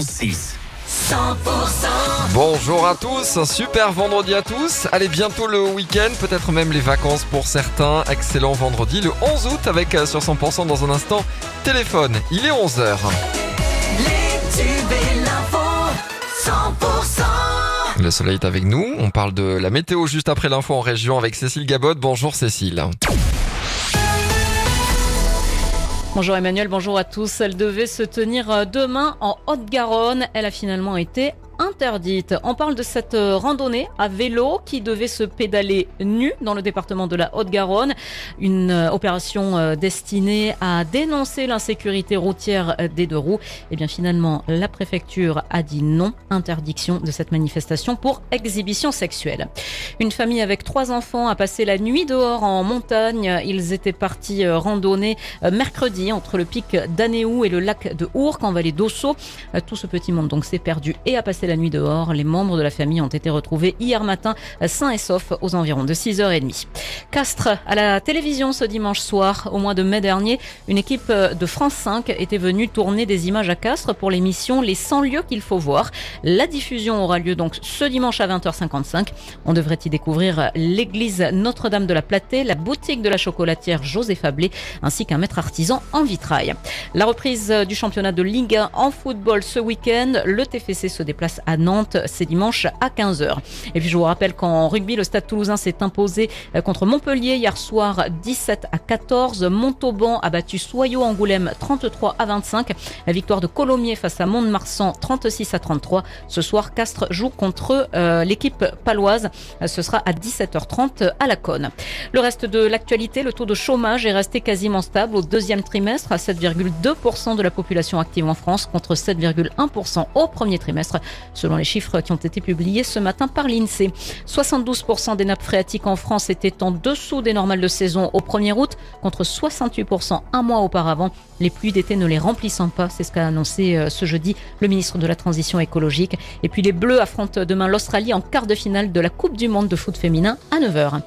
91.6. 100% Bonjour à tous, un super vendredi à tous. Allez, bientôt le week-end, peut-être même les vacances pour certains. Excellent vendredi le 11 août avec euh, sur 100% dans un instant téléphone. Il est 11h. Les tubes et l'info 100% Le soleil est avec nous. On parle de la météo juste après l'info en région avec Cécile Gabot. Bonjour Cécile. Bonjour Emmanuel, bonjour à tous. Elle devait se tenir euh, demain en Haute-Garonne. Elle a finalement été interdite. On parle de cette euh, randonnée à vélo qui devait se pédaler nu dans le département de la Haute-Garonne. Une euh, opération euh, destinée à dénoncer l'insécurité routière des deux roues. Et bien finalement, la préfecture a dit non. Interdiction de cette manifestation pour exhibition sexuelle. Une famille avec trois enfants a passé la nuit dehors en montagne. Ils étaient partis randonner mercredi entre le pic d'Anéou et le lac de Ourcq en vallée d'Osso. Tout ce petit monde donc s'est perdu et a passé la nuit dehors. Les membres de la famille ont été retrouvés hier matin sains et saufs aux environs de 6h30. Castres à la télévision ce dimanche soir. Au mois de mai dernier, une équipe de France 5 était venue tourner des images à Castres pour l'émission Les 100 lieux qu'il faut voir. La diffusion aura lieu donc ce dimanche à 20h55. On devrait y découvrir l'église Notre-Dame de la Platée, la boutique de la chocolatière José Fablé, ainsi qu'un maître artisan en vitrail. La reprise du championnat de Ligue 1 en football ce week-end. Le TFC se déplace à Nantes. C'est dimanche à 15h. Et puis je vous rappelle qu'en rugby, le Stade toulousain s'est imposé euh, contre Montpellier hier soir 17 à 14. Montauban a battu Soyaux Angoulême 33 à 25. La victoire de Colomiers face à Mont-de-Marsan 36 à 33. Ce soir, Castres joue contre euh, l'équipe paloise. Euh, ce sera à 17h30 à la Cône. Le reste de l'actualité, le taux de chômage est resté quasiment stable au deuxième trimestre à 7,2% de la population active en France contre 7,1% au premier trimestre selon les chiffres qui ont été publiés ce matin par l'INSEE. 72% des nappes phréatiques en France étaient en dessous des normales de saison au 1er août, contre 68% un mois auparavant. Les pluies d'été ne les remplissant pas, c'est ce qu'a annoncé euh, ce jeudi le ministre de la Transition écologique. Et puis les Bleus affrontent demain l'Australie en quart de finale de la Coupe du Monde de foot féminin à 9h.